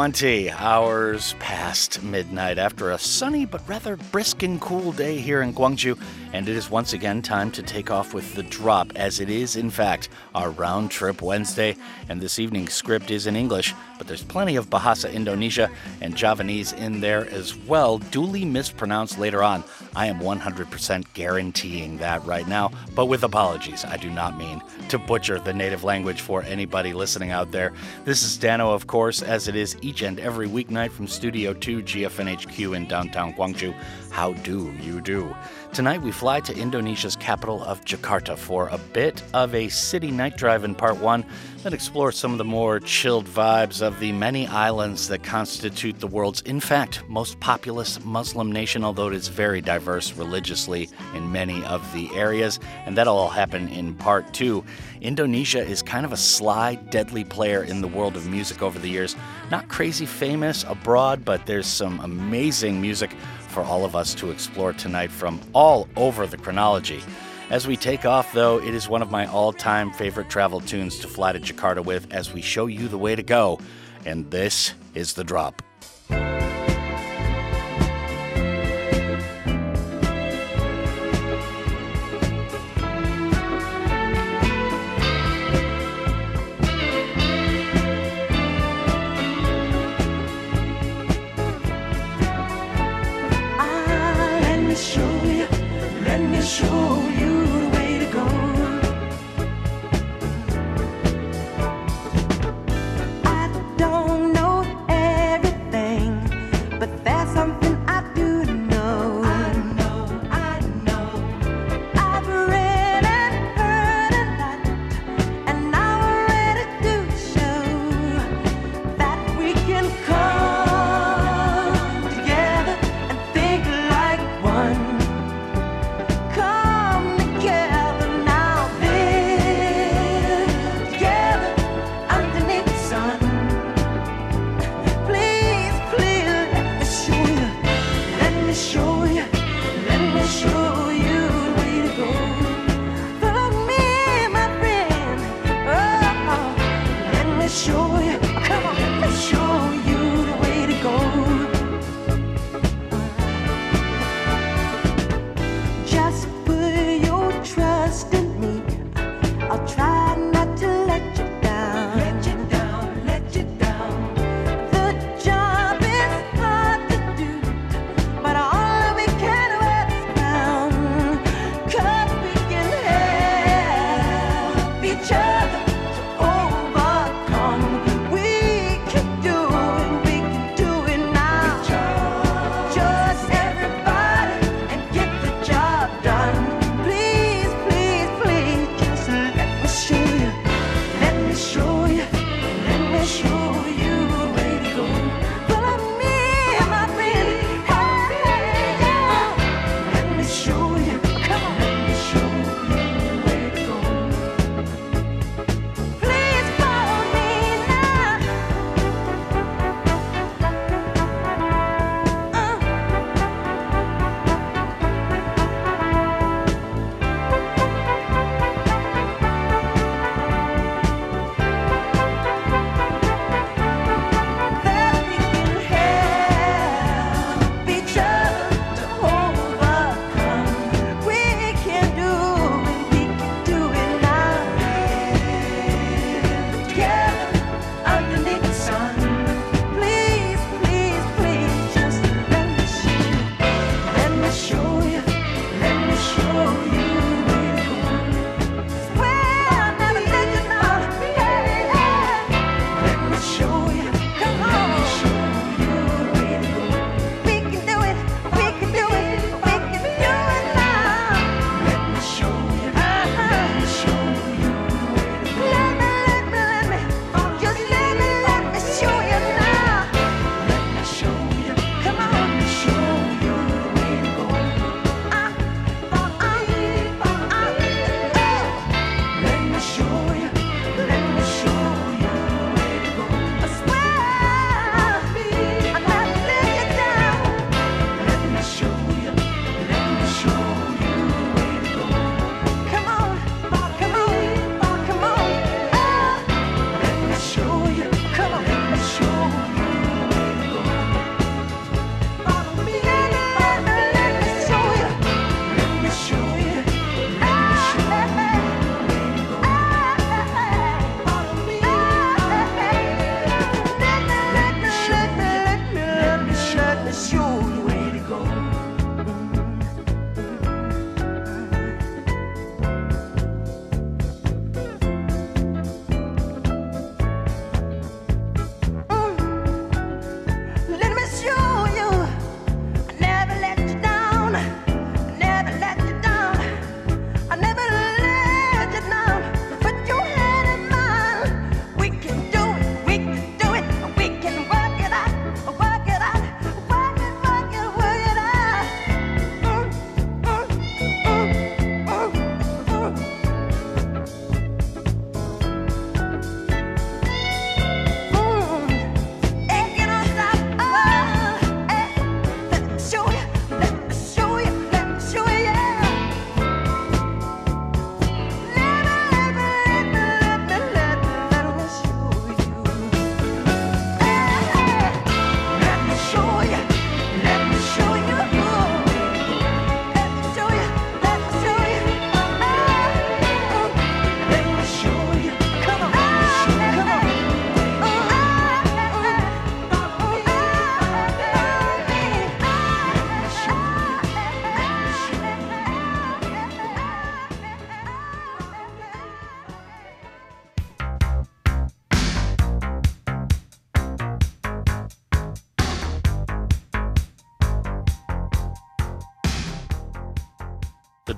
20 hours past midnight after a sunny but rather brisk and cool day here in Gwangju, and it is once again time to take off with the drop, as it is, in fact, our round trip Wednesday. And this evening's script is in English, but there's plenty of Bahasa Indonesia and Javanese in there as well, duly mispronounced later on. I am 100% guaranteeing that right now, but with apologies. I do not mean to butcher the native language for anybody listening out there. This is Dano, of course, as it is each and every weeknight from Studio 2 GFNHQ in downtown Gwangju. How do you do? Tonight we fly to Indonesia's capital of Jakarta for a bit of a city night drive in part one that explores some of the more chilled vibes of the many islands that constitute the world's, in fact, most populous Muslim nation, although it is very diverse religiously in many of the areas. And that'll all happen in part two. Indonesia is kind of a sly, deadly player in the world of music over the years. Not crazy famous abroad, but there's some amazing music for all of us to explore tonight from all over the chronology. As we take off, though, it is one of my all time favorite travel tunes to fly to Jakarta with as we show you the way to go. And this is The Drop.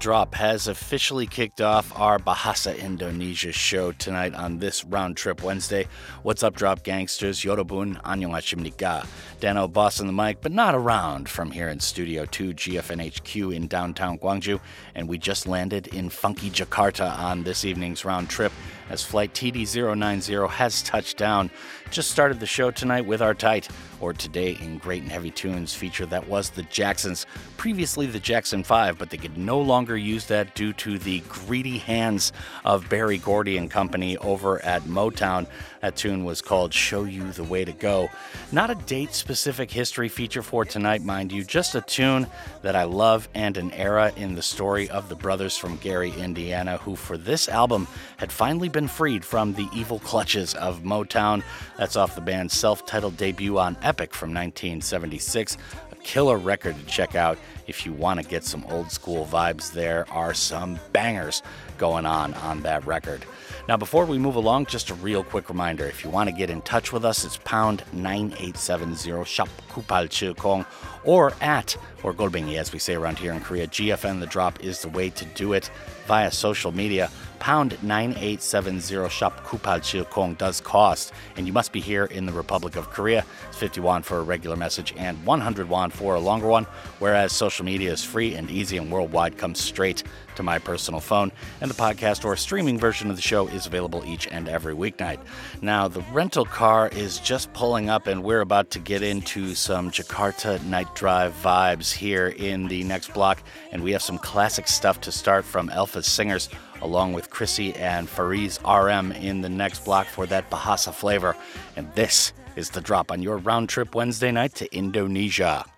Drop has officially kicked off our Bahasa Indonesia show tonight on this round trip Wednesday. What's up, Drop Gangsters? Yorobun, Annyeonghaseyo Dano boss on the mic, but not around from here in Studio 2 GFNHQ in downtown Gwangju. And we just landed in funky Jakarta on this evening's round trip as Flight TD090 has touched down. Just started the show tonight with our tight, or today in Great and Heavy Tunes feature that was the Jacksons, previously the Jackson 5, but they could no longer use that due to the greedy hands of Berry Gordy and company over at Motown. That tune was called Show You the Way to Go. Not a date specific history feature for tonight, mind you, just a tune that I love and an era in the story of the brothers from Gary, Indiana, who for this album had finally been freed from the evil clutches of Motown. That's off the band's self titled debut on Epic from 1976. A killer record to check out if you want to get some old school vibes. There are some bangers going on on that record. Now, before we move along, just a real quick reminder if you want to get in touch with us, it's pound 9870 shop kupal kong or at, or golbingi as we say around here in Korea. GFN The Drop is the way to do it via social media pound 9870 shop kupal kong does cost, and you must be here in the Republic of Korea. It's 50 won for a regular message and 100 won for a longer one, whereas social media is free and easy and worldwide comes straight to my personal phone. And the podcast or streaming version of the show is available each and every weeknight. Now, the rental car is just pulling up, and we're about to get into some Jakarta night drive vibes here in the next block. And we have some classic stuff to start from Elfa Singers along with Chrisye and Fariz RM in the next block for that Bahasa flavor. And this is the drop on your round trip Wednesday night to Indonesia.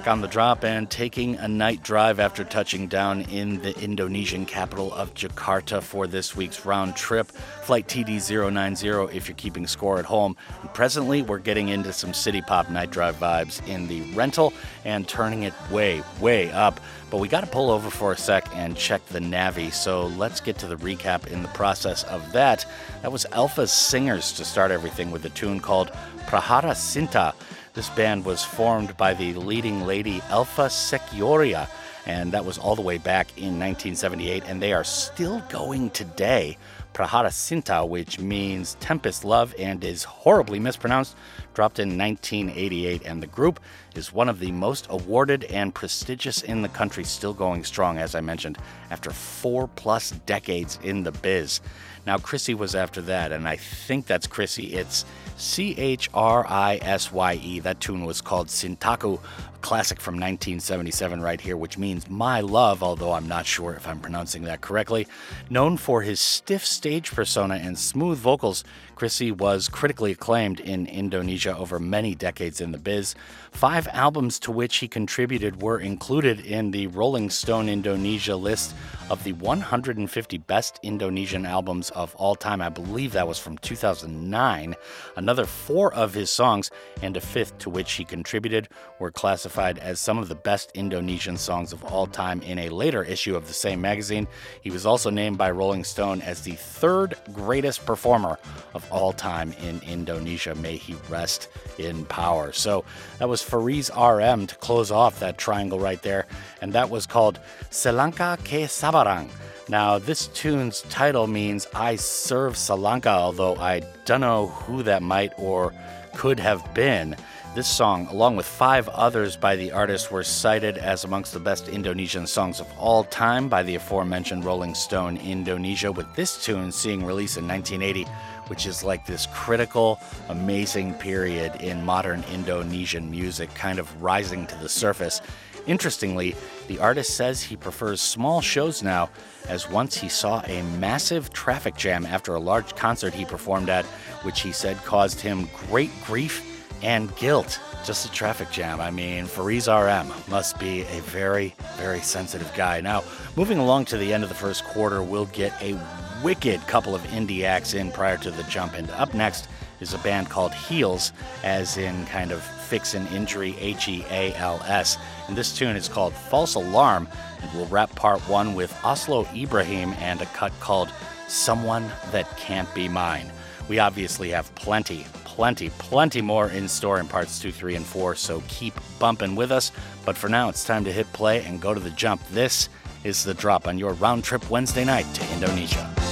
Back on the drop and taking a night drive after touching down in the Indonesian capital of Jakarta for this week's round trip. Flight TD090 if you're keeping score at home. And presently, we're getting into some city pop night drive vibes in the rental and turning it way, way up. But we got to pull over for a sec and check the Navi. So let's get to the recap in the process of that. That was Elfa's Singers to start everything with a tune called Prahara Cinta. This band was formed by the leading lady Elfa Secioria, and that was all the way back in 1978, and they are still going today. Prahara Cinta, which means Tempest Love and is horribly mispronounced, dropped in 1988, and the group is one of the most awarded and prestigious in the country, still going strong, as I mentioned, after four plus decades in the biz. Now, Chrisye was after that, and I think that's Chrisye. It's C H R I S Y E. That tune was called Cintaku, classic from 1977, right here, which means My Love, although I'm not sure if I'm pronouncing that correctly. Known for his stiff stage persona and smooth vocals, Chrisye was critically acclaimed in Indonesia over many decades in the biz. Five albums to which he contributed were included in the Rolling Stone Indonesia list of the 150 best Indonesian albums of all time. I believe that was from 2009. Another four of his songs, and a fifth to which he contributed, were classified as some of the best Indonesian songs of all time in a later issue of the same magazine. He was also named by Rolling Stone as the third greatest performer of all time in Indonesia. May he rest in power. So that was Fariz RM to close off that triangle right there, and that was called Selangkah ke Seberang. Now, this tune's title means I serve Salanka, although I don't know who that might or could have been. This song, along with five others by the artist, were cited as amongst the best Indonesian songs of all time by the aforementioned Rolling Stone Indonesia, with this tune seeing release in 1980, which is like this critical, amazing period in modern Indonesian music, kind of rising to the surface. Interestingly, the artist says he prefers small shows now, as once he saw a massive traffic jam after a large concert he performed at, which he said caused him great grief and guilt. Just a traffic jam. I mean, Fariz RM must be a very, very sensitive guy. Now, moving along to the end of the first quarter, we'll get a wicked couple of indie acts in prior to the jump. And up next is a band called Heals, as in kind of fix an injury, H E A L S. And this tune is called False Alarm, and we'll wrap part one with Oslo Ibrahim and a cut called Someone That Can't Be Mine. We obviously have plenty, plenty, plenty more in store in parts two, three, and four, so keep bumping with us. But for now, it's time to hit play and go to the jump. This is the drop on your round trip Wednesday night to Indonesia.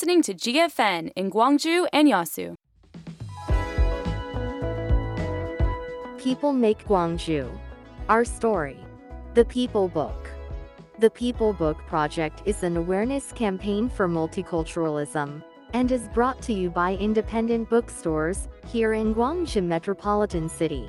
Listening to GFN in Gwangju and Yeosu. People Make Gwangju. Our Story. The People Book. The People Book Project is an awareness campaign for multiculturalism and is brought to you by independent bookstores here in Gwangju Metropolitan City.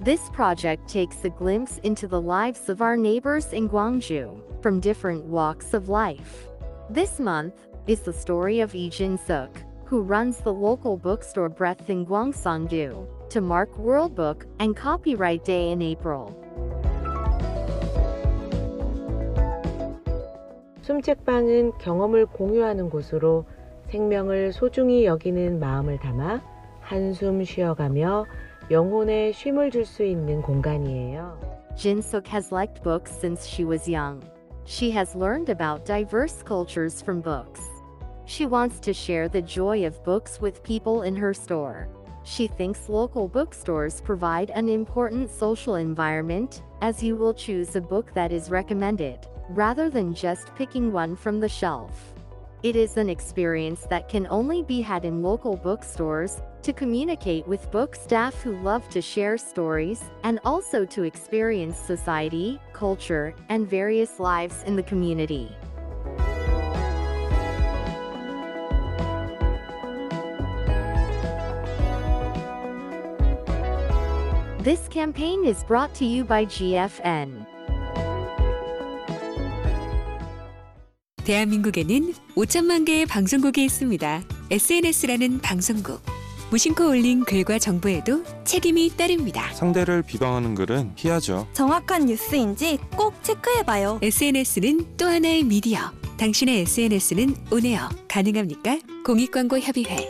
This project takes a glimpse into the lives of our neighbors in Gwangju from different walks of life. This month is the story of Lee Jin-suk, who runs the local bookstore Breath in Gwangsan-gu, to mark World Book and Copyright Day in April. 숨책방은 경험을 공유하는 곳으로 생명을 소중히 여기는 마음을 담아 한숨 쉬어가며 영혼에 쉼을 줄 수 있는 공간이에요. Jin-suk has liked books since she was young. She has learned about diverse cultures from books. She wants to share the joy of books with people in her store. She thinks local bookstores provide an important social environment, as you will choose a book that is recommended. rather than just picking one from the shelf. It is an experience that can only be had in local bookstores, to communicate with book staff who love to share stories, and also to experience society, culture, and various lives in the community. This campaign is brought to you by GFN. 대한민국에는 5천만 개의 방송국이 있습니다. SNS라는 방송국. 무심코 올린 글과 정보에도 책임이 따릅니다. 상대를 비방하는 글은 피하죠. 정확한 뉴스인지 꼭 체크해봐요. SNS는 또 하나의 미디어. 당신의 SNS는 오네요. 가능합니까? 공익광고협의회.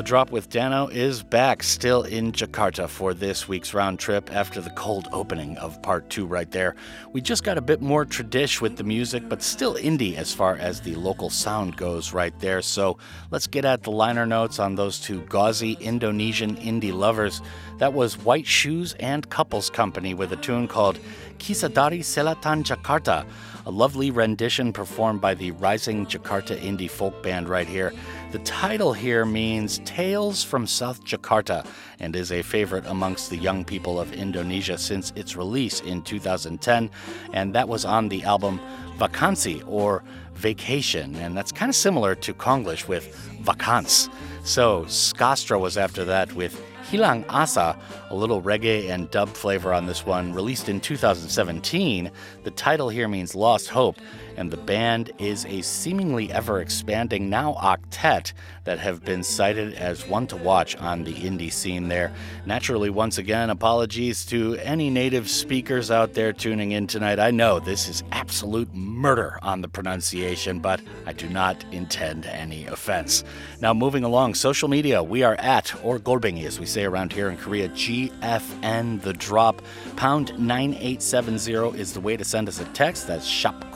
The Drop with Dano is back, still in Jakarta for this week's round trip after the cold opening of part two right there. We just got a bit more tradish with the music, but still indie as far as the local sound goes right there. So let's get at the liner notes on those two gauzy Indonesian indie lovers. That was White Shoes and Couples Company with a tune called Kisah dari Selatan Jakarta, a lovely rendition performed by the rising Jakarta indie folk band right here. The title here means Tales from South Jakarta and is a favorite amongst the young people of Indonesia since its release in 2010. And that was on the album Vakansi or Vacation. And that's kind of similar to Konglish with Vakans. So Skastra was after that with Hilang Asa, a little reggae and dub flavor on this one, released in 2017. The title here means Lost Hope, and the band is a seemingly ever expanding now octet that have been cited as one to watch on the indie scene there. Naturally, once again, apologies to any native speakers out there tuning in tonight. I know this is absolute murder on the pronunciation, but I do not intend any offense. Now, moving along, social media, we are at or Gorbingi, as we say around here in Korea, GFN the drop. Pound 9870 is the way to send us a text. That's shop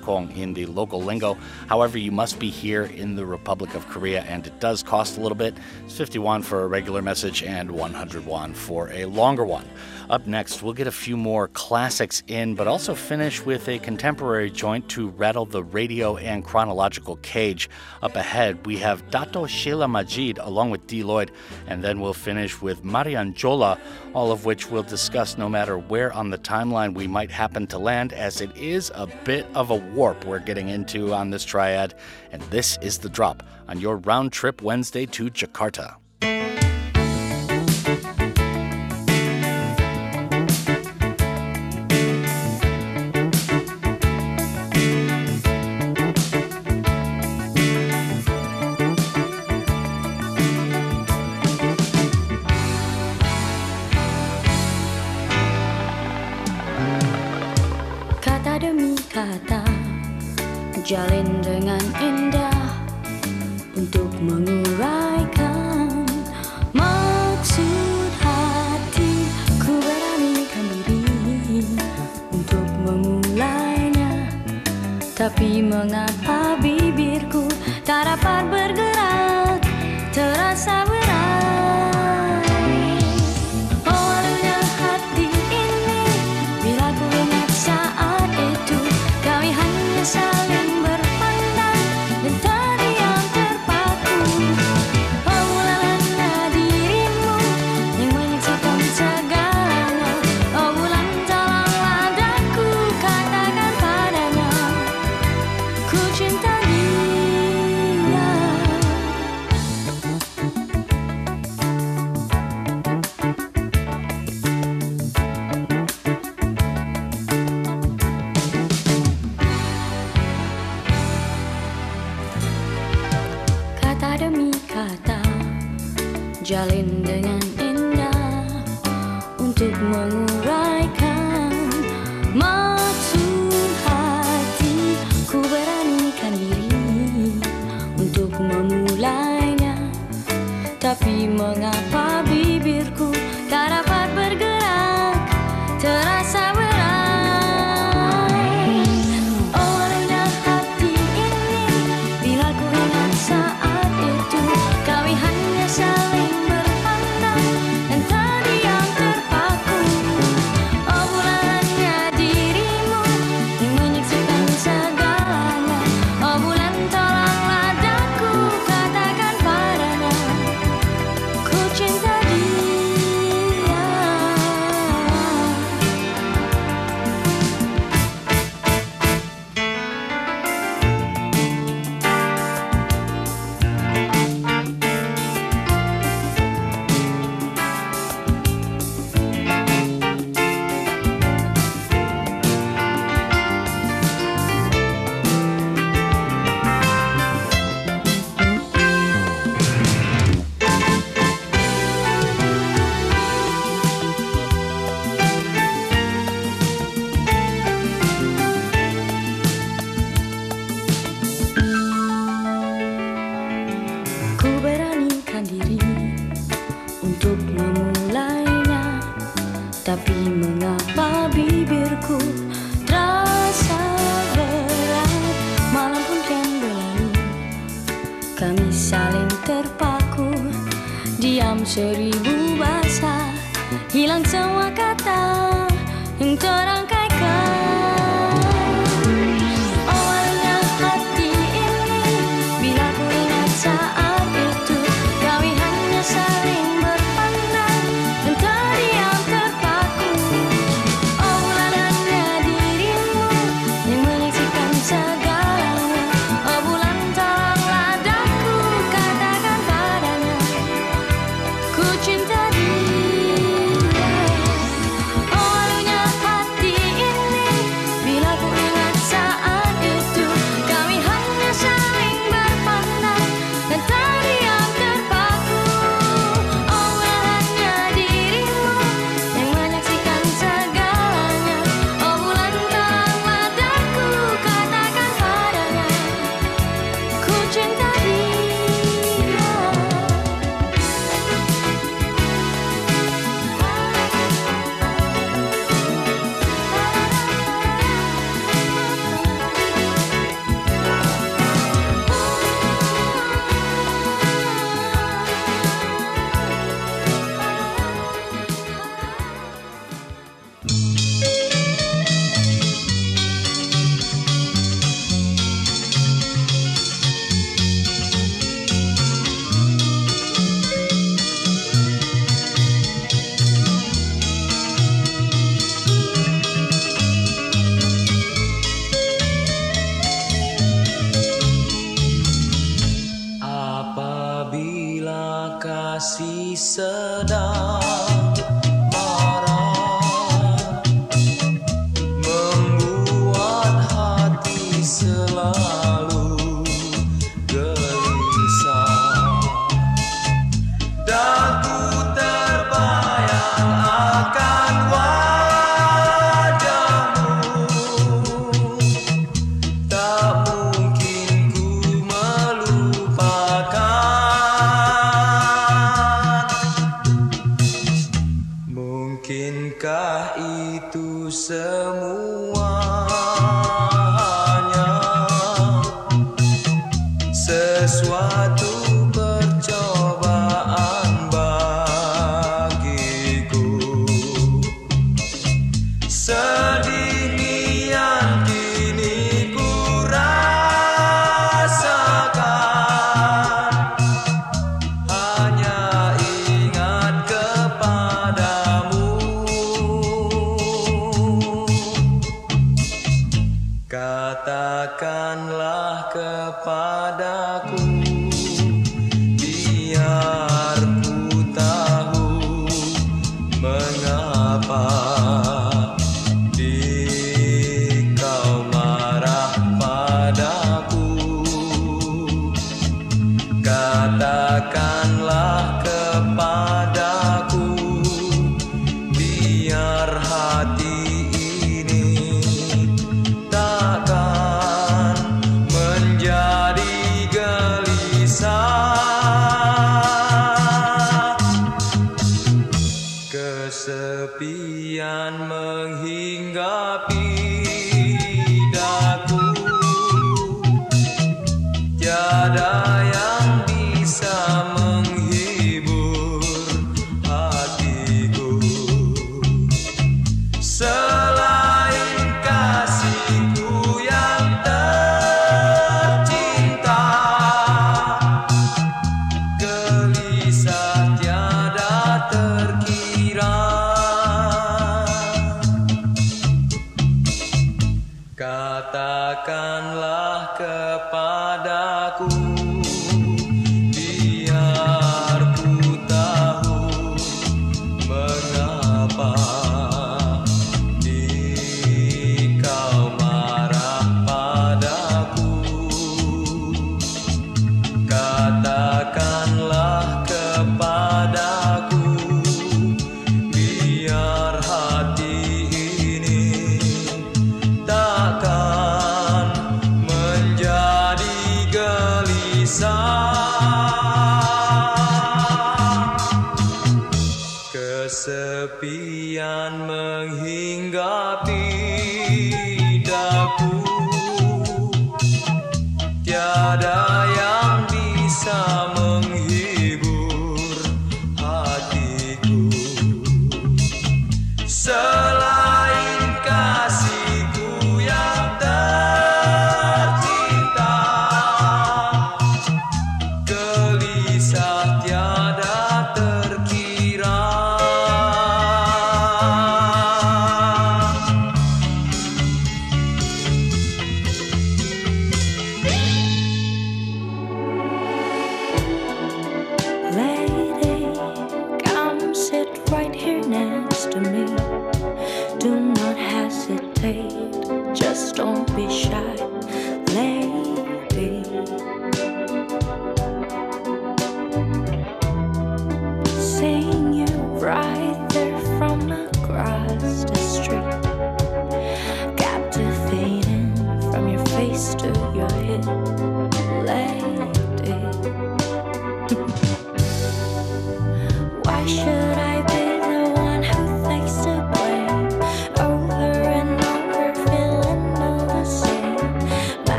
kupalchilkong in the local lingo. However, you must be here in the Republic of Korea, and it does cost a little bit. It's 50 won for a regular message and 100 won for a longer one. Up next, we'll get a few more classics in, but also finish with a contemporary joint to rattle the radio and chronological cage. Up ahead, we have Dato Sheila Majid along with D'Lloyd, and then we'll finish with Marion Jola, all of which we'll discuss no matter where on the timeline we might happen to land, as it is a bit of a warp we're getting into on this triad. And this is the drop on your round trip Wednesday to Jakarta. Tapi mengapa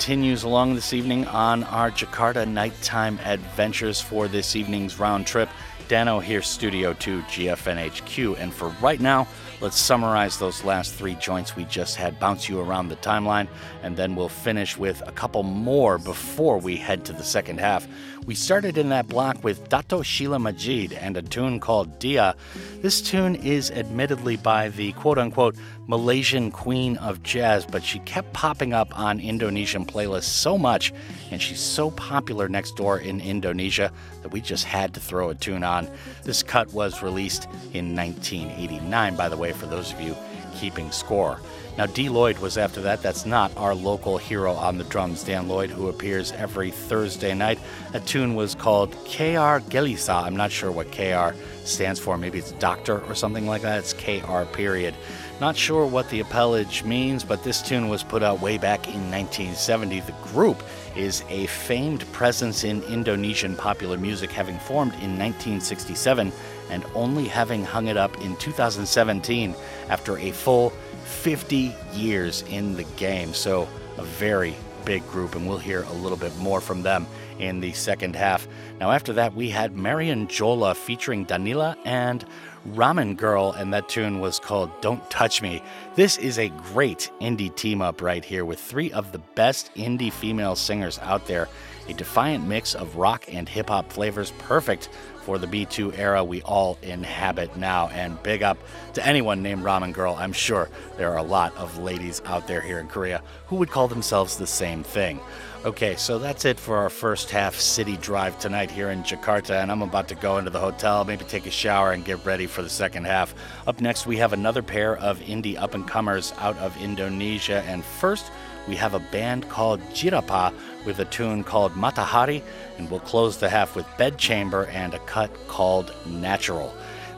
continues along this evening on our Jakarta nighttime adventures for this evening's round trip. Dano here, Studio 2, GFNHQ. And for right now, let's summarize those last three joints we just had, bounce you around the timeline, and then we'll finish with a couple more before we head to the second half. We started in that block with Dato Sheila Majid and a tune called Dia. This tune is admittedly by the quote unquote Malaysian queen of jazz, but she kept popping up on Indonesian playlists so much, and she's so popular next door in Indonesia that we just had to throw a tune on. This cut was released in 1989, by the way, for those of you keeping score. Now, D'Lloyd was after that. That's not our local hero on the drums, Dan Lloyd, who appears every Thursday night. A tune was called KR Gelisa. I'm not sure what KR stands for. Maybe it's doctor or something like that. It's KR period. Not sure what the appellage means, but this tune was put out way back in 1970. The group is a famed presence in Indonesian popular music, having formed in 1967 and only having hung it up in 2017 after a full 50 years in the game. So, a very big group, and we'll hear a little bit more from them in the second half. Now, after that, we had Marion Jola featuring Danilla and Ramengvrl, and that tune was called Don't Touch Me. This is a great indie team up right here with three of the best indie female singers out there. A defiant mix of rock and hip hop flavors, perfect for the B2 era we all inhabit now. And big up to anyone named Ramengvrl. I'm sure there are a lot of ladies out there here in Korea who would call themselves the same thing. Okay, so that's it for our first half city drive tonight here in Jakarta, and I'm about to go into the hotel, maybe take a shower, and get ready for the second half. Up next, we have another pair of indie up and comers out of Indonesia, and first, we have a band called Jirapah with a tune called Matahari, and we'll close the half with Bedchamber and a cut called Natural.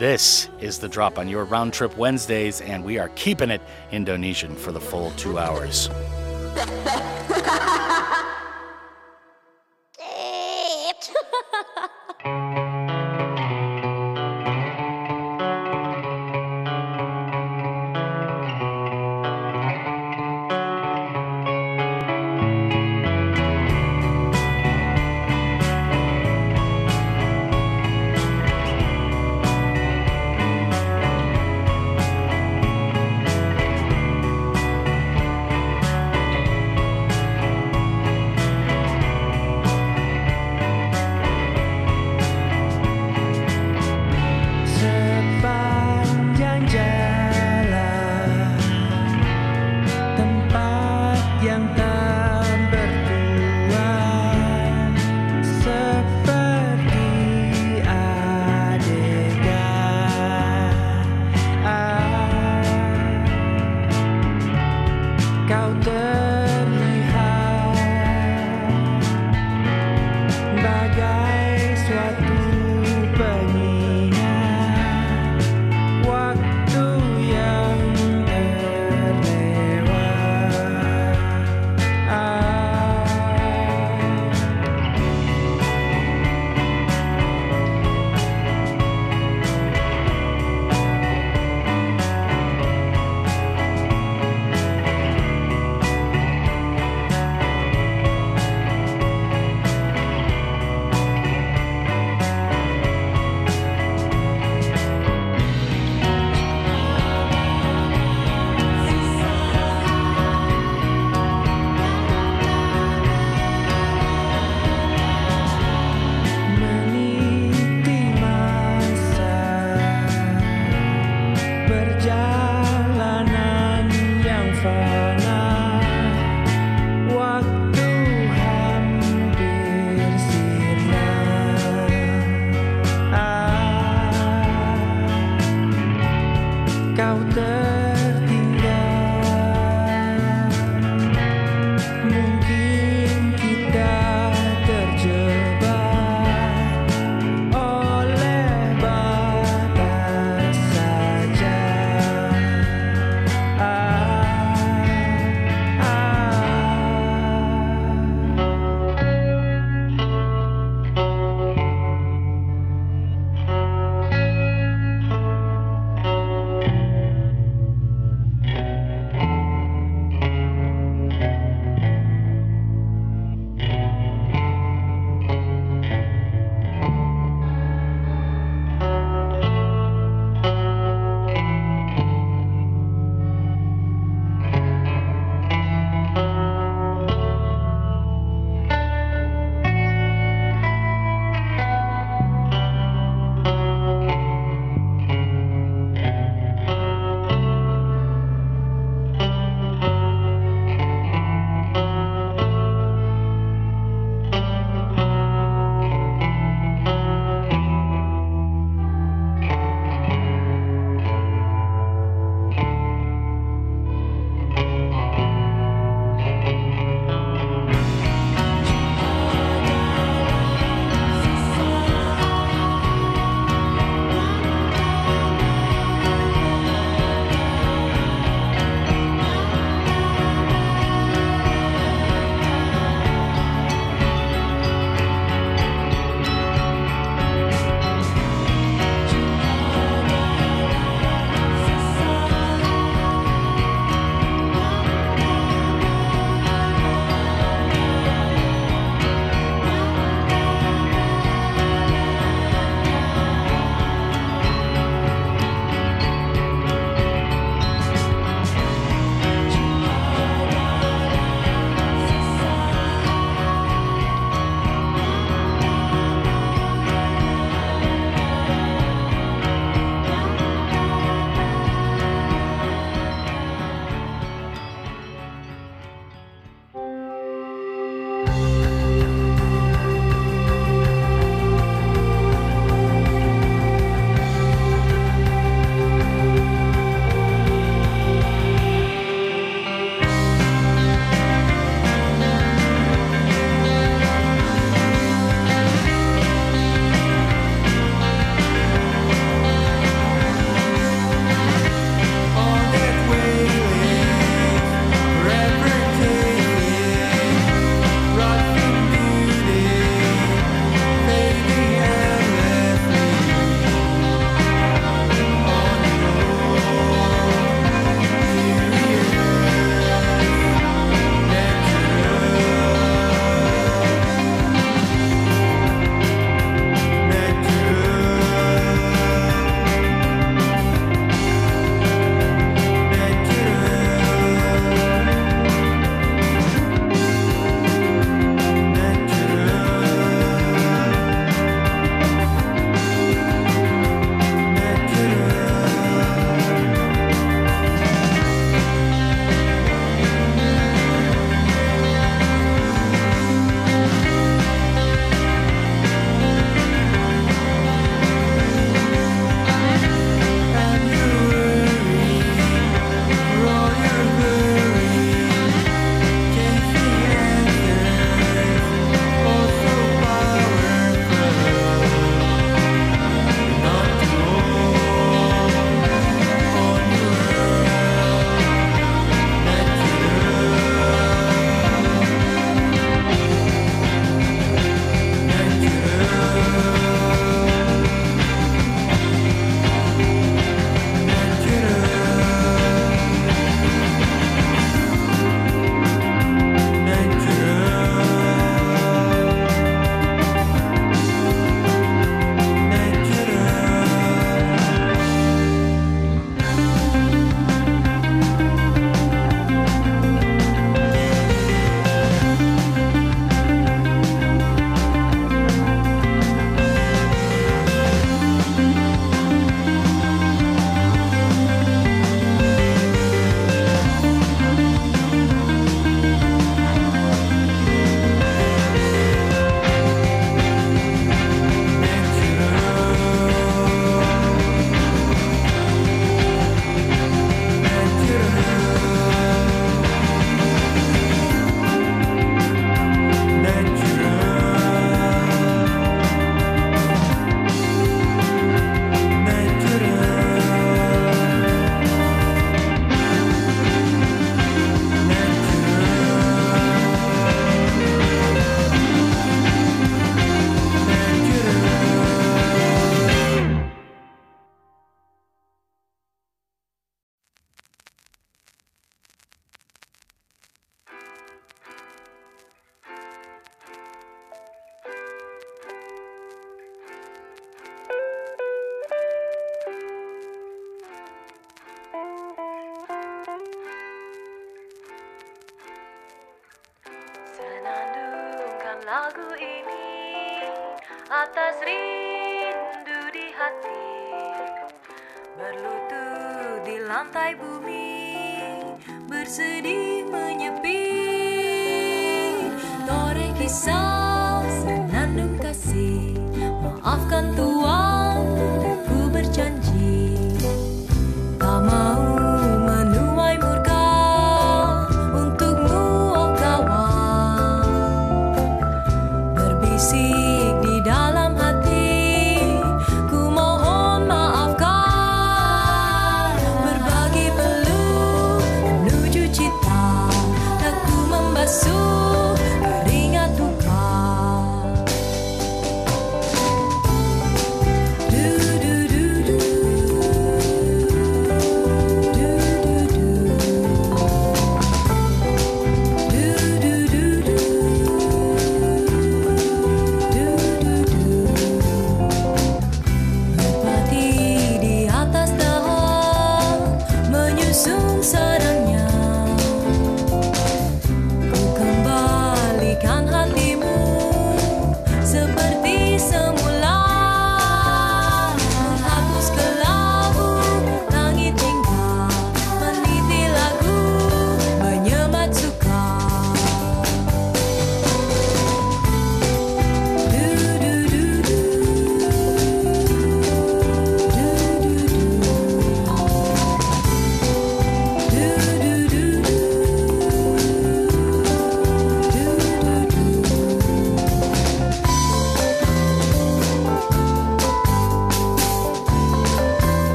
This is the drop on your round trip Wednesdays, and we are keeping it Indonesian for the full two hours. Thank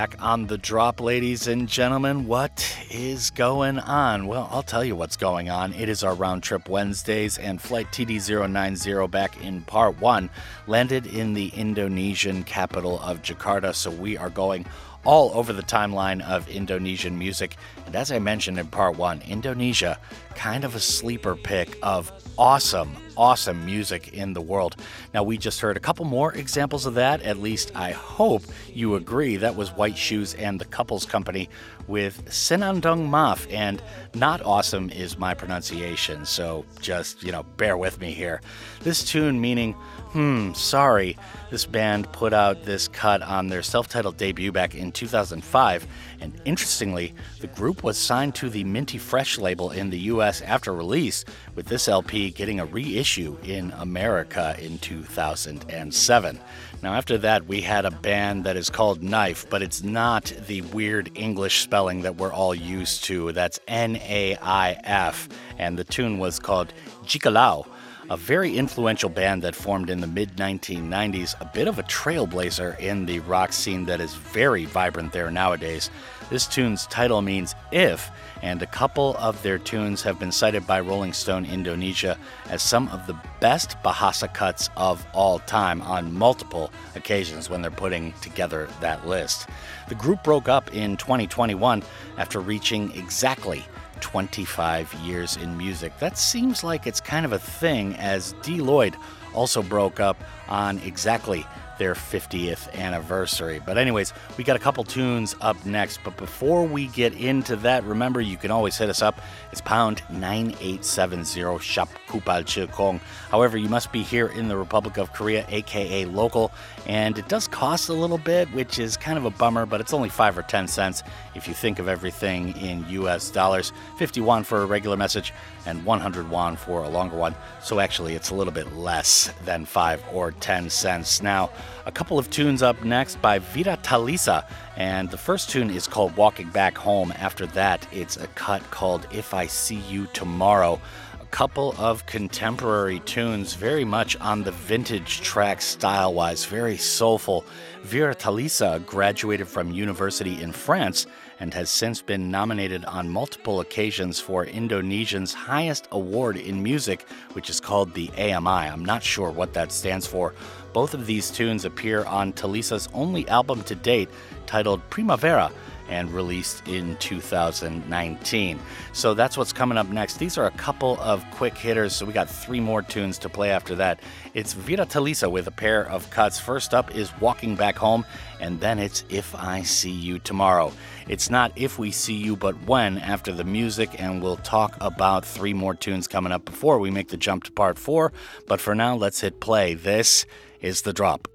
Back on the drop, ladies and gentlemen. What is going on? Well, I'll tell you what's going on. It is our round trip Wednesdays, and Flight TD090 back in part one landed in the Indonesian capital of Jakarta. So we are going all over the timeline of Indonesian music. And as I mentioned in part one, Indonesia, kind of a sleeper pick of awesome, awesome music in the world. Now, we just heard a couple more examples of that. At least I hope you agree. That was White Shoes and the Couples Company with Senandung Maaf. And not awesome is my pronunciation, so just, you know, bear with me here. This tune meaning, hmm, sorry. This band put out this cut on their self titled debut back in 2005. And interestingly, the group was signed to the Minty Fresh label in the US after release, with this LP getting a reissue in America in 2007. Now, after that, we had a band that is called Knife, but it's not the weird English spelling that we're all used to. That's N A I F, and the tune was called Jikalau a very influential band that formed in the mid 1990s, a bit of a trailblazer in the rock scene that is very vibrant there nowadays. This tune's title means if, and a couple of their tunes have been cited by Rolling Stone Indonesia as some of the best Bahasa cuts of all time on multiple occasions when they're putting together that list. The group broke up in 2021 after reaching exactly 25 years in music. That seems like it's kind of a thing, as D'Lloyd also broke up on exactly their 50th anniversary. But, anyways, we got a couple tunes up next. But before we get into that, remember you can always hit us up. It's pound 9870 Shop Kupal Chilkong. However, you must be here in the Republic of Korea, aka local, and it does cost a little bit, which is kind of a bummer, but it's only 5 or 10 cents if you think of everything in US dollars. 51 for a regular message and 100 won for a longer one. So actually, it's a little bit less than 5 or 10 cents. Now, a couple of tunes up next by Vira Talisa, and the first tune is called Walking Back Home. After that, it's a cut called If I See You Tomorrow. A couple of contemporary tunes, very much on the vintage track style wise, very soulful. Vira Talisa graduated from university in France and has since been nominated on multiple occasions for Indonesia's highest award in music, which is called the AMI. I'm not sure what that stands for. Both of these tunes appear on Talisa's only album to date, titled Primavera and released in 2019. So that's what's coming up next. These are a couple of quick hitters, so we got three more tunes to play after that. It's Vira Talisa with a pair of cuts. First up is Walking Back Home, and then it's If I See You Tomorrow. It's not if we see you, but when after the music, and we'll talk about three more tunes coming up before we make the jump to part four. But for now, let's hit play. This is The Drop.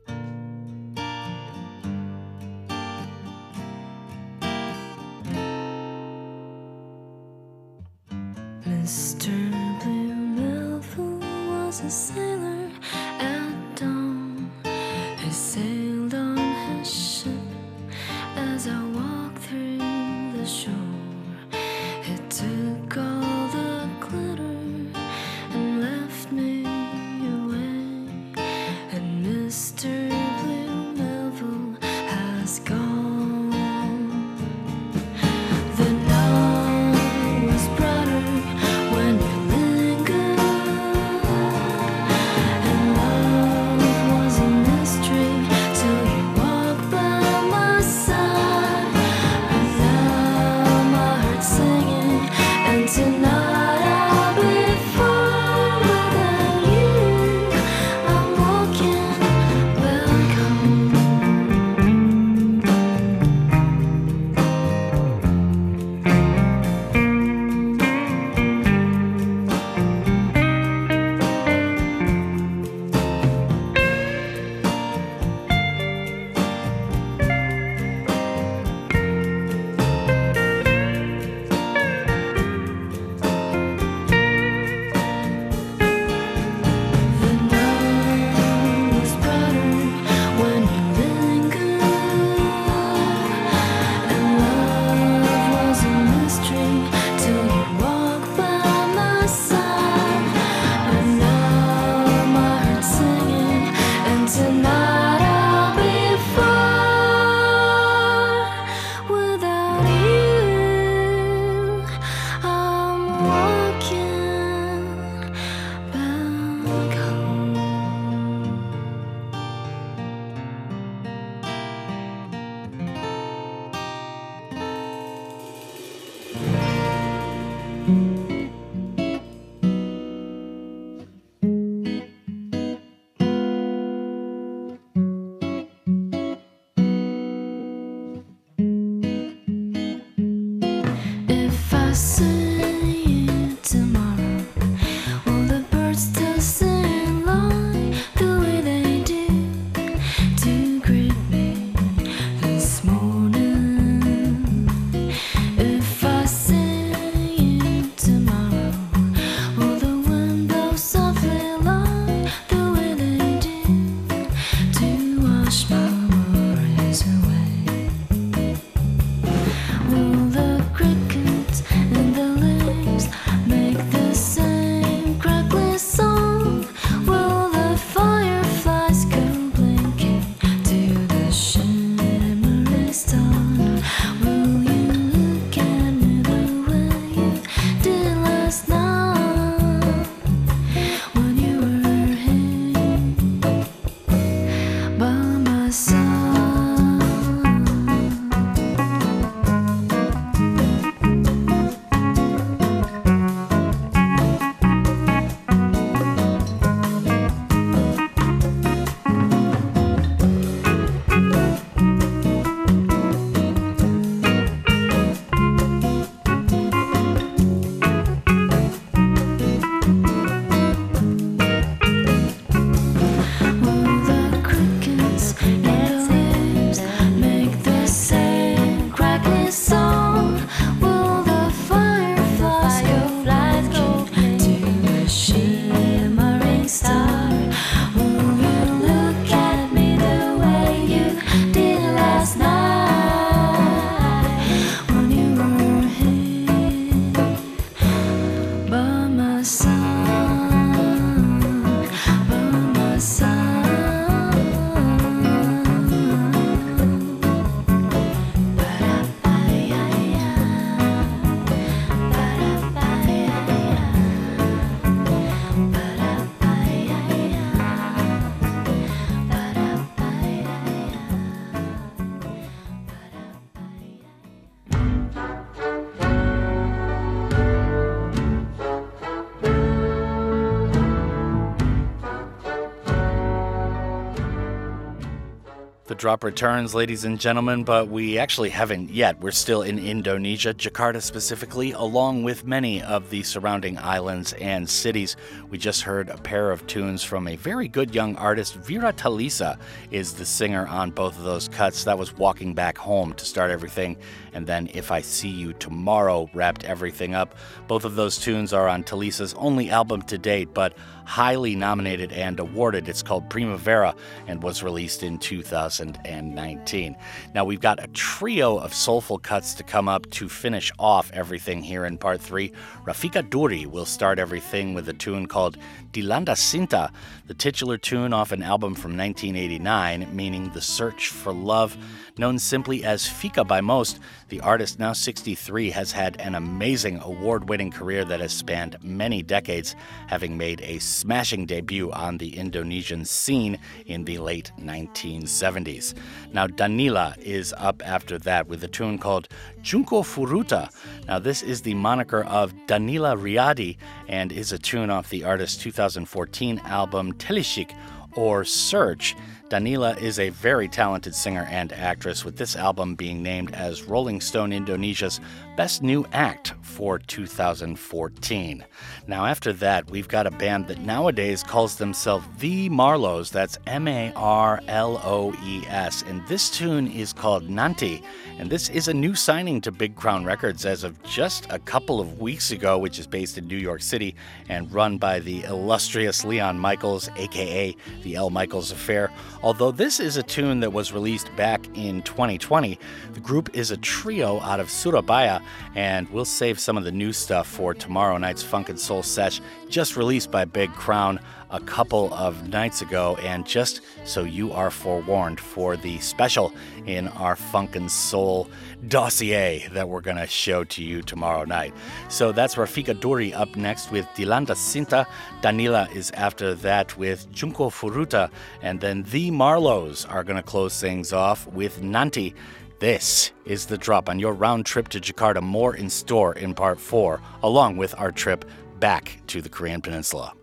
The drop returns, ladies and gentlemen, but we actually haven't yet. We're still in Indonesia, Jakarta specifically, along with many of the surrounding islands and cities. We just heard a pair of tunes from a very good young artist. Vira Talisa is the singer on both of those cuts. That was Walking Back Home to start everything, and then If I See You Tomorrow wrapped everything up. Both of those tunes are on Talisa's only album to date, but highly nominated and awarded. It's called Primavera and was released in 2019. Now we've got a trio of soulful cuts to come up to finish off everything here in part three. Rafika Duri will start everything with a tune called Dilanda Cinta, the titular tune off an album from 1989, meaning The Search for Love. Known simply as Fika by most, the artist, now 63, has had an amazing award winning career that has spanned many decades, having made a smashing debut on the Indonesian scene in the late 1970s. Now, Danilla is up after that with a tune called Junko Furuta. Now, this is the moniker of Danilla Riyadi and is a tune off the artist's 2014 album Telisik or Search. Danilla is a very talented singer and actress, with this album being named as Rolling Stone Indonesia's Best New Act for 2014. Now, after that, we've got a band that nowadays calls themselves The Marloes. That's M A R L O E S. And this tune is called Nanti. And this is a new signing to Big Crown Records as of just a couple of weeks ago, which is based in New York City and run by the illustrious Leon Michels, aka The El Michels Affair. Although this is a tune that was released back in 2020, the group is a trio out of Surabaya, and we'll save some of the new stuff for tomorrow night's Funk and Soul Sesh, just released by Big Crown a couple of nights ago. And just so you are forewarned for the special in our Funk and Soul dossier that we're going to show to you tomorrow night. So that's Rafika Duri up next with Dilanda Cinta. Danilla is after that with Junko Furuta. And then the Marloes are going to close things off with Nanti. This is the drop on your round trip to Jakarta. More in store in part four, along with our trip back to the Korean Peninsula.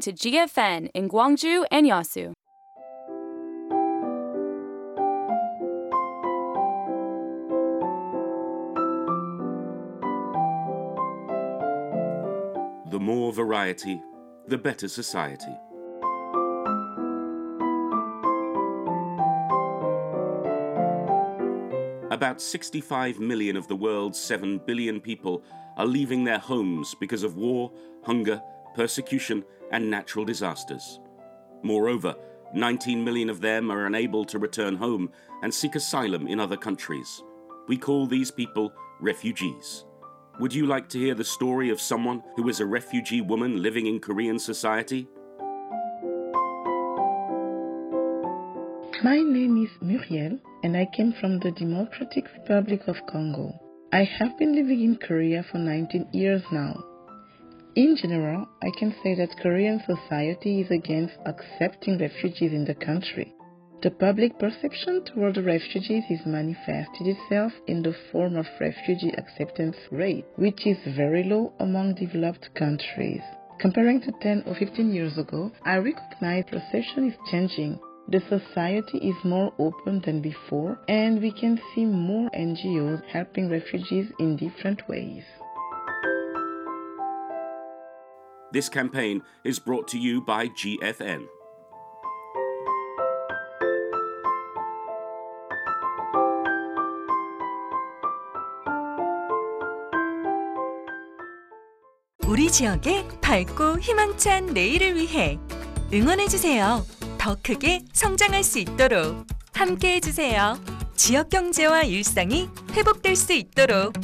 To GFN in Gwangju and Yeosu. The more variety, the better society. About 65 million of the world's 7 billion people are leaving their homes because of war, hunger, persecution, and natural disasters. Moreover, 19 million of them are unable to return home and seek asylum in other countries. We call these people refugees. Would you like to hear the story of someone who is a refugee woman living in Korean society? My name is Muriel and I came from the Democratic Republic of Congo. I have been living in Korea for 19 years now. In general, I can say that Korean society is against accepting refugees in the country. The public perception toward refugees is manifested itself in the form of refugee acceptance rate, which is very low among developed countries. Comparing to 10 or 15 years ago, I recognize perception is changing. The society is more open than before, and we can see more NGOs helping refugees in different ways. This campaign is brought to you by GFN. 우리 지역의 밝고 희망찬 내일을 위해 응원해주세요. 더 크게 성장할 수 있도록 함께해주세요. 지역 경제와 일상이 회복될 수 있도록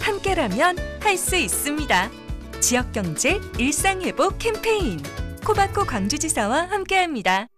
함께라면 할 수 있습니다. 지역 경제 일상 회복 캠페인 코바코 광주지사와 함께합니다.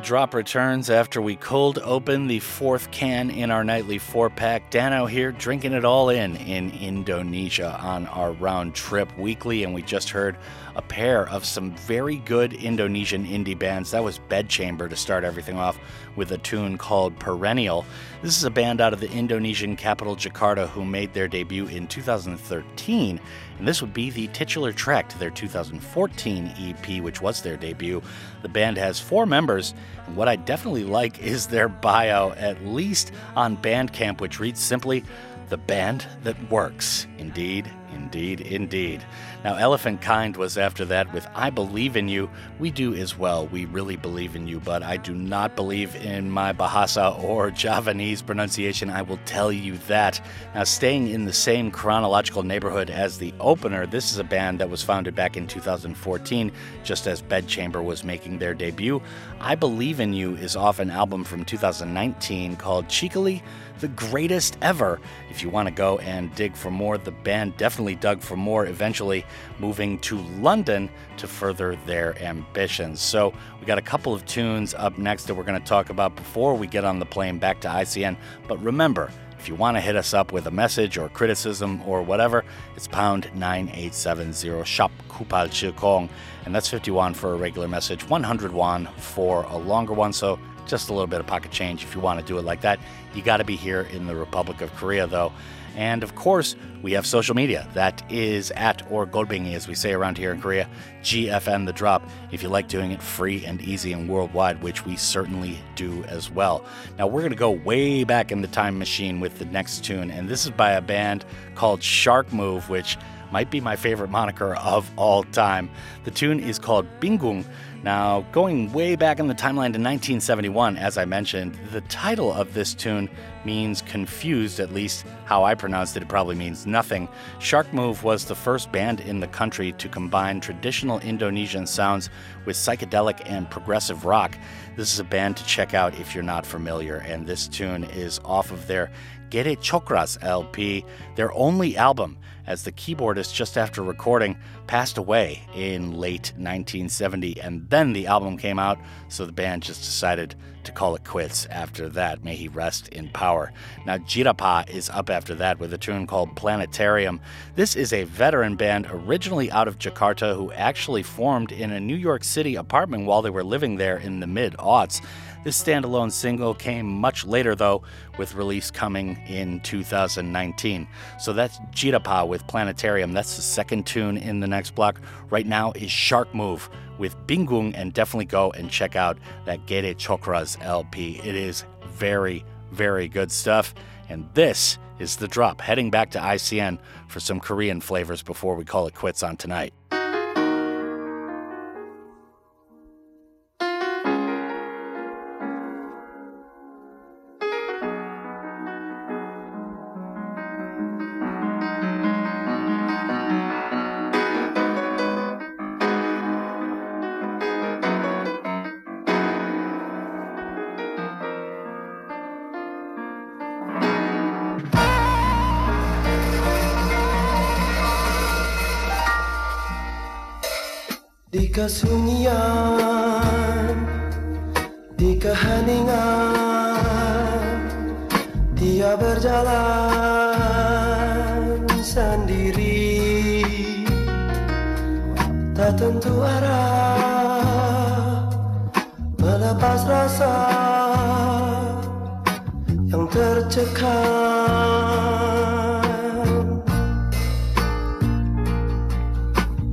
The drop returns after we cold open the fourth can in our nightly four pack. Dano here drinking it all in in Indonesia on our round trip weekly, and we just heard a pair of some very good Indonesian indie bands. That was Bedchamber to start everything off with a tune called Perennial. This is a band out of the Indonesian capital Jakarta who made their debut in 2013, and this would be the titular track to their 2014 EP, which was their debut. The band has four members, and what I definitely like is their bio, at least on Bandcamp, which reads simply, The Band That Works. Indeed, indeed, indeed. Now, Elephant Kind was after that with I Believe in You. We do as well. We really believe in you, but I do not believe in my Bahasa or Javanese pronunciation. I will tell you that. Now, staying in the same chronological neighborhood as the opener, this is a band that was founded back in 2014, just as Bedchamber was making their debut. I Believe in You is off an album from 2019 called Cheekily the greatest ever. If you want to go and dig for more, the band definitely dug for more, eventually moving to London to further their ambitions. So, we got a couple of tunes up next that we're going to talk about before we get on the plane back to ICN. But remember, if you want to hit us up with a message or criticism or whatever, it's pound 9870 shop Kupal Chilkong. And that's 50 won for a regular message, 100 won for a longer one. So just a little bit of pocket change if you want to do it like that. You got to be here in the Republic of Korea, though. And of course, we have social media. That is at or Golbingi, as we say around here in Korea, GFN The Drop, if you like doing it free and easy and worldwide, which we certainly do as well. Now, we're going to go way back in the time machine with the next tune, and this is by a band called Shark Move, which might be my favorite moniker of all time. The tune is called Bingung. Now, going way back in the timeline to 1971, as I mentioned, the title of this tune means confused, at least how I pronounced it, it probably means nothing. Shark Move was the first band in the country to combine traditional Indonesian sounds with psychedelic and progressive rock. This is a band to check out if you're not familiar, and this tune is off of their Ghede Chokra's LP, their only album, as the keyboardist just after recording passed away in late 1970. And then the album came out, so the band just decided to call it quits after that. May he rest in power. Now, Jirapah is up after that with a tune called Planetarium. This is a veteran band originally out of Jakarta who actually formed in a New York City apartment while they were living there in the mid aughts. This standalone single came much later, though, with release coming in 2019. So that's Jirapah with Planetarium. That's the second tune in the next block. Right now is Shark Move with Bingung, and definitely go and check out that Ghede Chokra's LP. It is very, very good stuff. And this is the drop, heading back to ICN for some Korean flavors before we call it quits on tonight.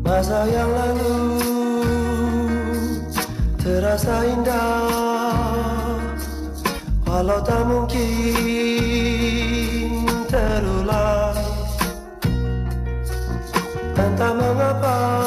Masa yang lalu terasa indah Walau tak mungkin terulang. Entah mengapa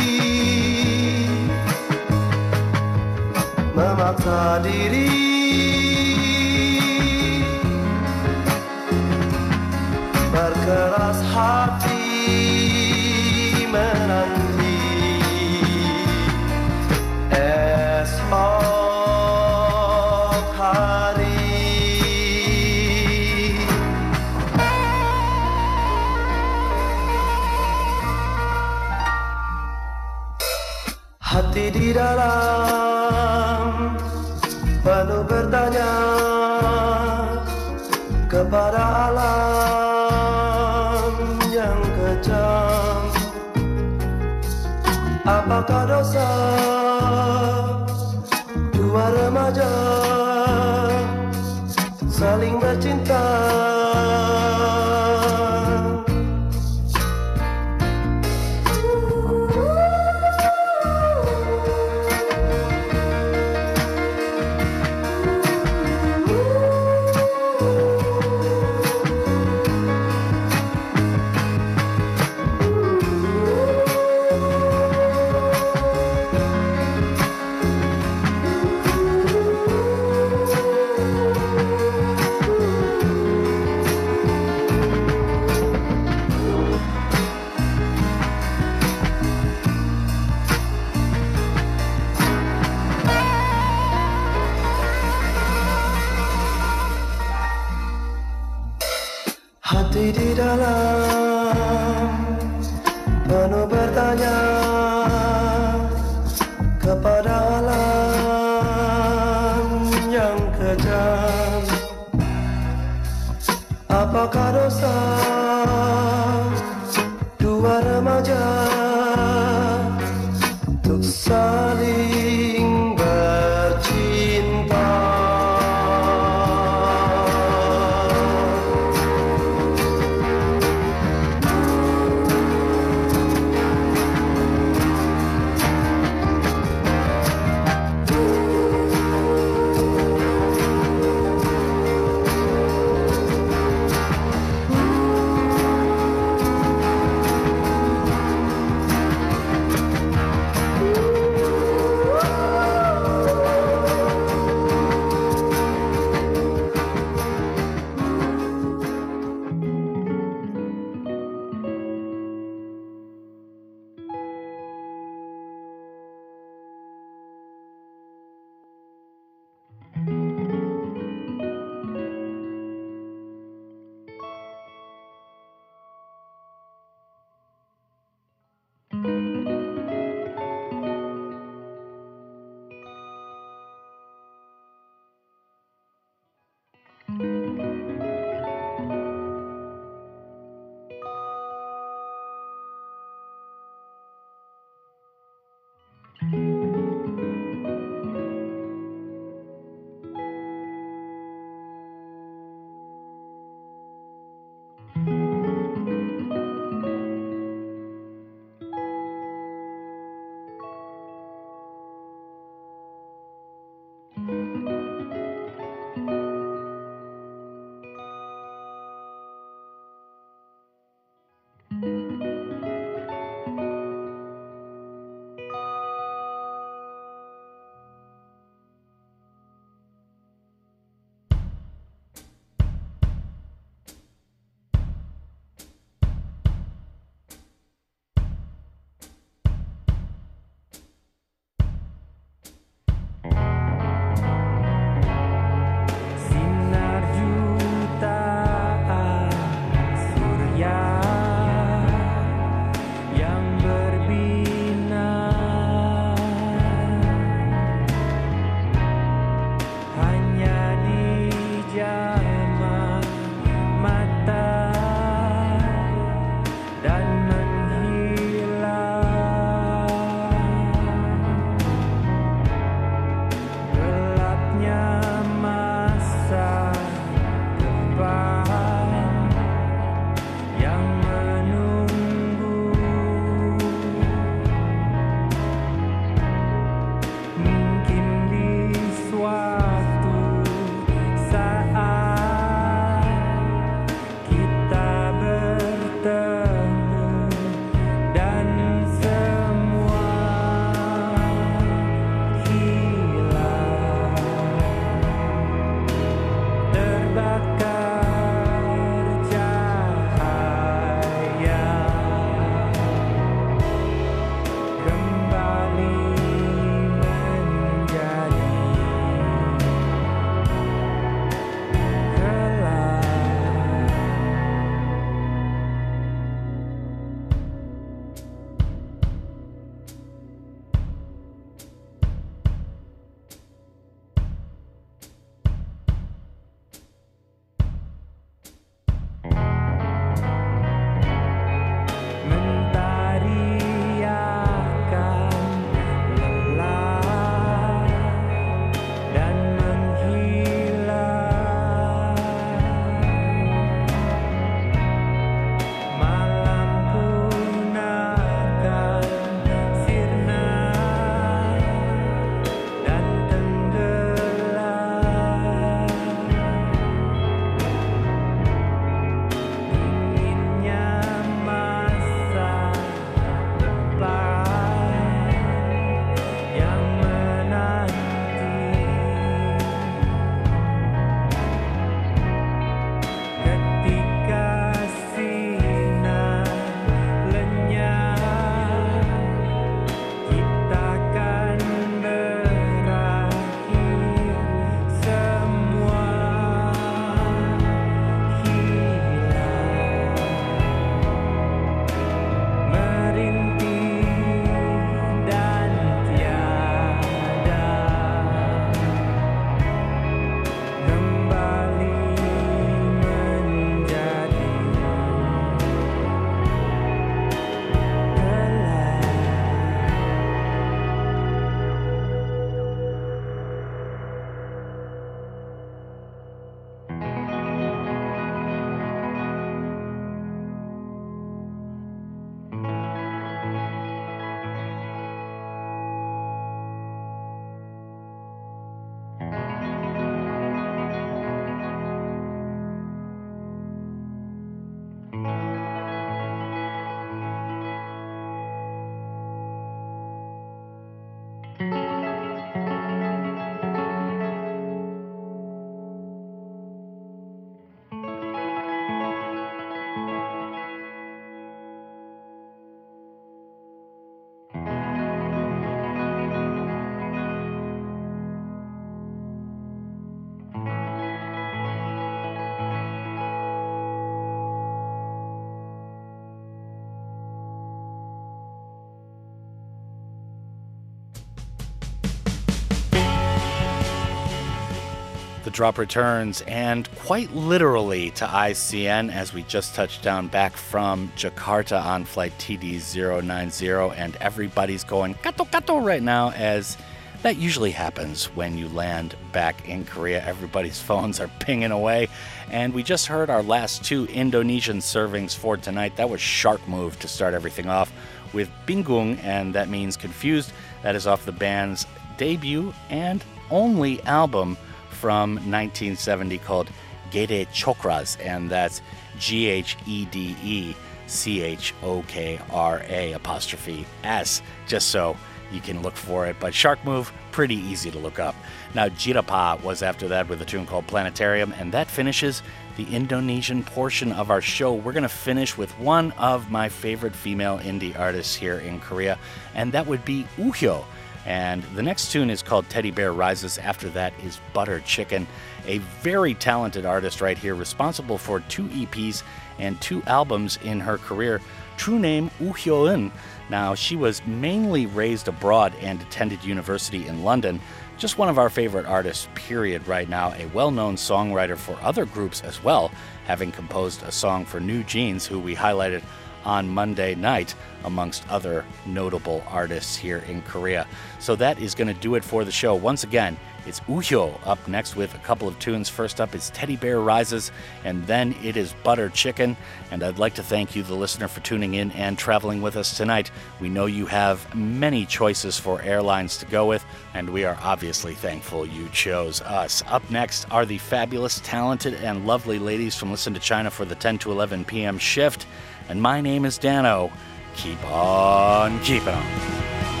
The drop returns, and quite literally to ICN as we just touched down back from Jakarta on flight TD090, and everybody's going kato kato right now as that usually happens when you land back in Korea. Everybody's phones are pinging away, and we just heard our last two Indonesian servings for tonight. That was Shark Move to start everything off with Bingung, and that means confused. That is off the band's debut and only album from 1970 called Ghede Chokra's, and that's G H E D E C H O K R A apostrophe S, just so you can look for it. But Shark Move, pretty easy to look up. Now, Jirapah was after that with a tune called Planetarium, and that finishes the Indonesian portion of our show. We're going to finish with one of my favorite female indie artists here in Korea, and that would be OOHYO. And the next tune is called Teddy Bear Rises. After that is Butter Chicken, a very talented artist right here, responsible for two EPs and two albums in her career. True name Woo Hyo-eun. Now, she was mainly raised abroad and attended university in London. Just one of our favorite artists, period, right now. A well known songwriter for other groups as well, having composed a song for NewJeans, who we highlighted on Monday night, amongst other notable artists here in Korea. So that is going to do it for the show. Once again, it's OOHYO up next with a couple of tunes. First up is Teddy Bear Rises, and then it is Butter Chicken. And I'd like to thank you, the listener, for tuning in and traveling with us tonight. We know you have many choices for airlines to go with, and we are obviously thankful you chose us. Up next are the fabulous, talented, and lovely ladies from Listen to China for the 10 to 11 p.m. shift. And my name is Dano. Keep on keeping on.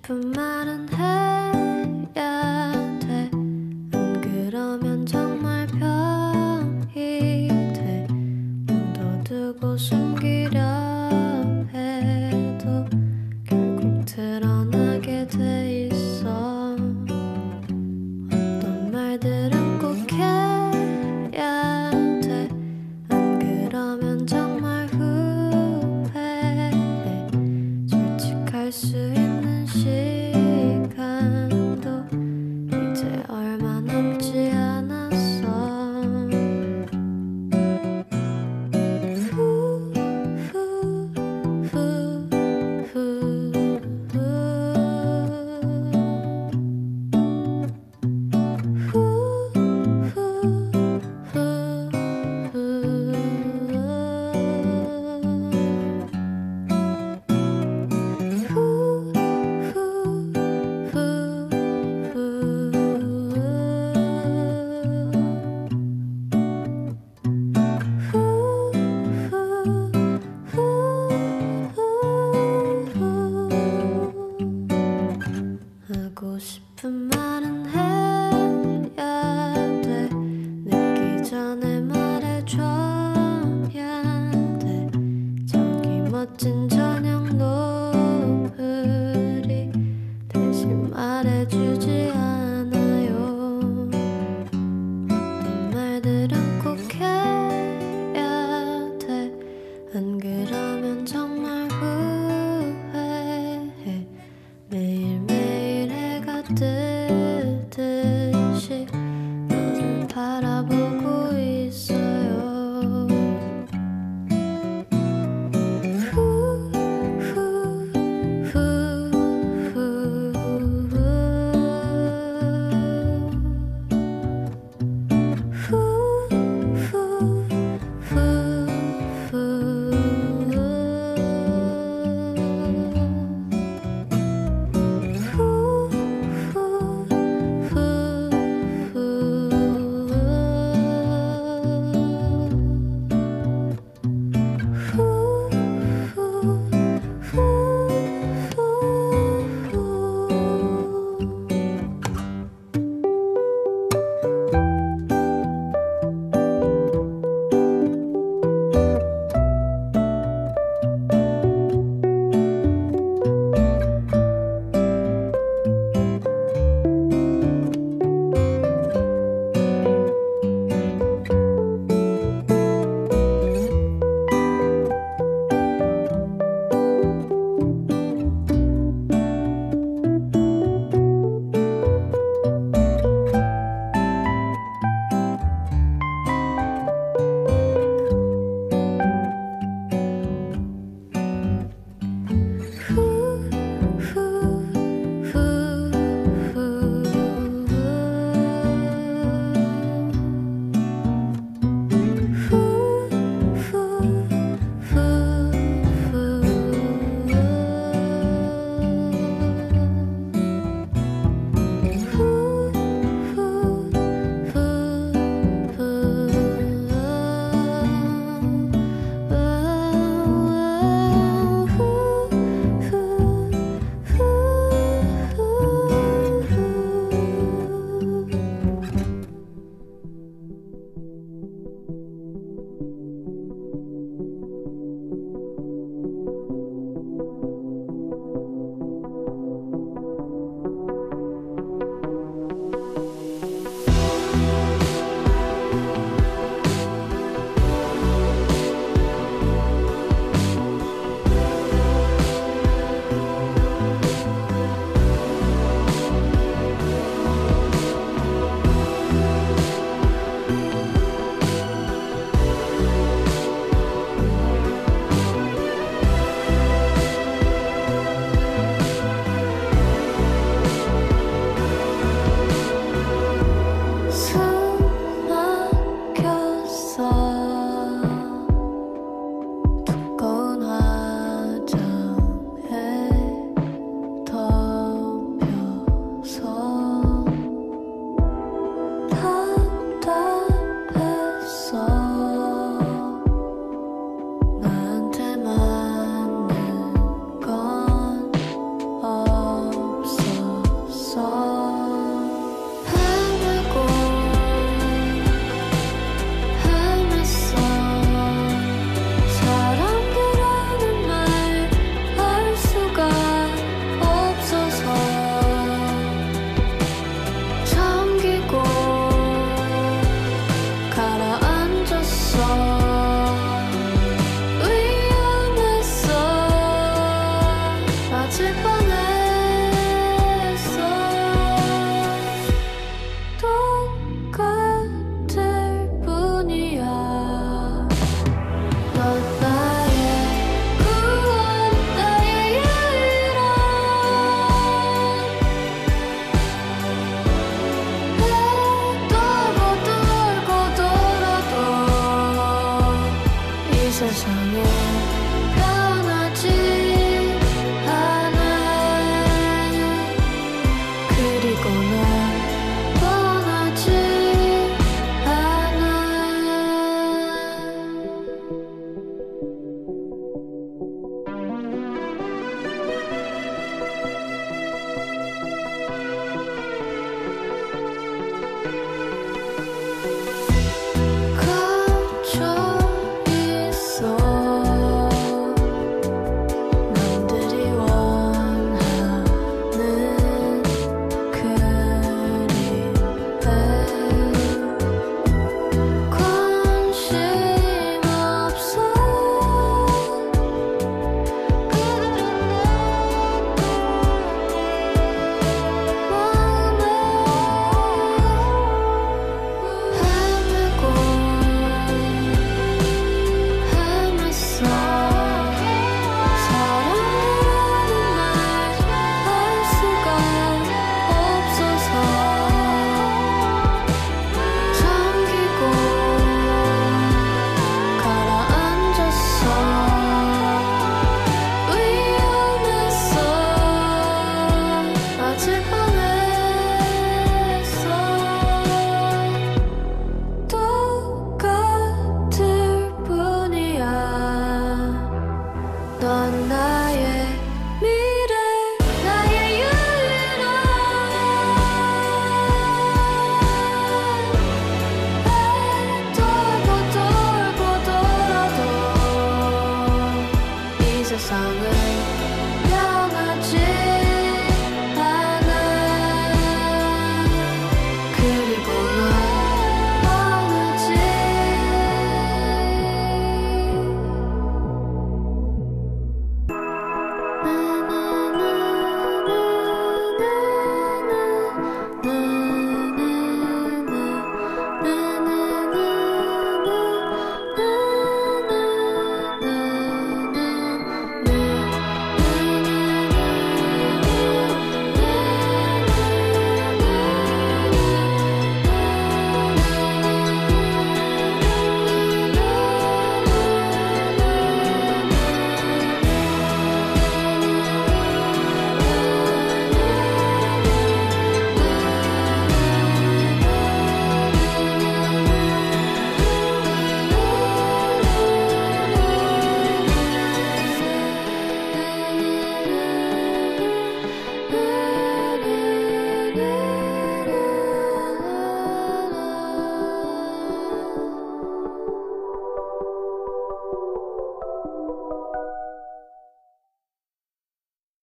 싶은 말은 해